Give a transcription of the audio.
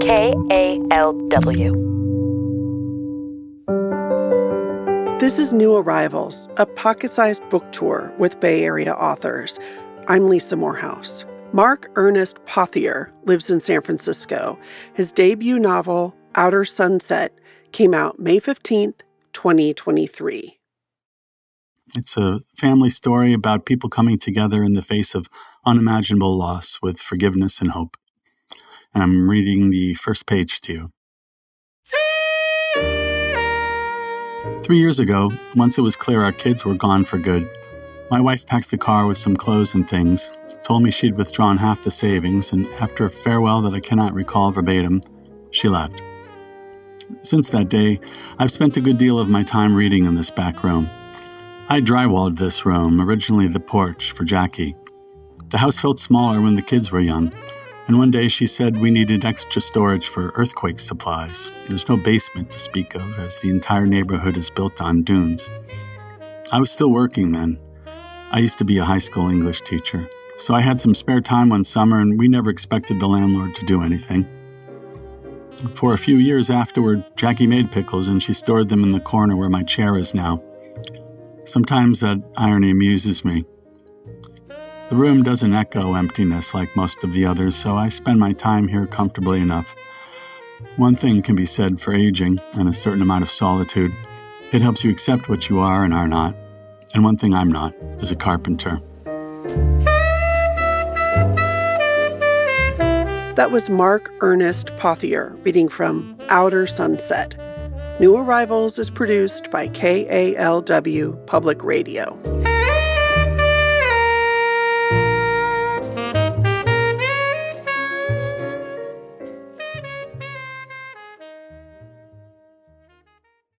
KALW. This is New Arrivals, a pocket sized book tour with Bay Area authors. I'm Lisa Morehouse. Mark Ernest Pothier lives in San Francisco. His debut novel, Outer Sunset, came out May 15th, 2023. It's a family story about people coming together in the face of unimaginable loss with forgiveness and hope. And I'm reading the first page to you. Three years ago, once it was clear our kids were gone for good, my wife packed the car with some clothes and things, told me she'd withdrawn half the savings, and after a farewell that I cannot recall verbatim, she left. Since that day, I've spent a good deal of my time reading in this back room. I drywalled this room, originally the porch, for Jackie. The house felt smaller when the kids were young, and one day she said we needed extra storage for earthquake supplies. There's no basement to speak of, as the entire neighborhood is built on dunes. I was still working then. I used to be a high school English teacher, so I had some spare time one summer, and we never expected the landlord to do anything. For a few years afterward, Jackie made pickles and she stored them in the corner where my chair is now. Sometimes that irony amuses me. The room doesn't echo emptiness like most of the others, so I spend my time here comfortably enough. One thing can be said for aging and a certain amount of solitude it helps you accept what you are and are not. And one thing I'm not is a carpenter. That was Mark Ernest Pothier reading from Outer Sunset. New Arrivals is produced by KALW Public Radio.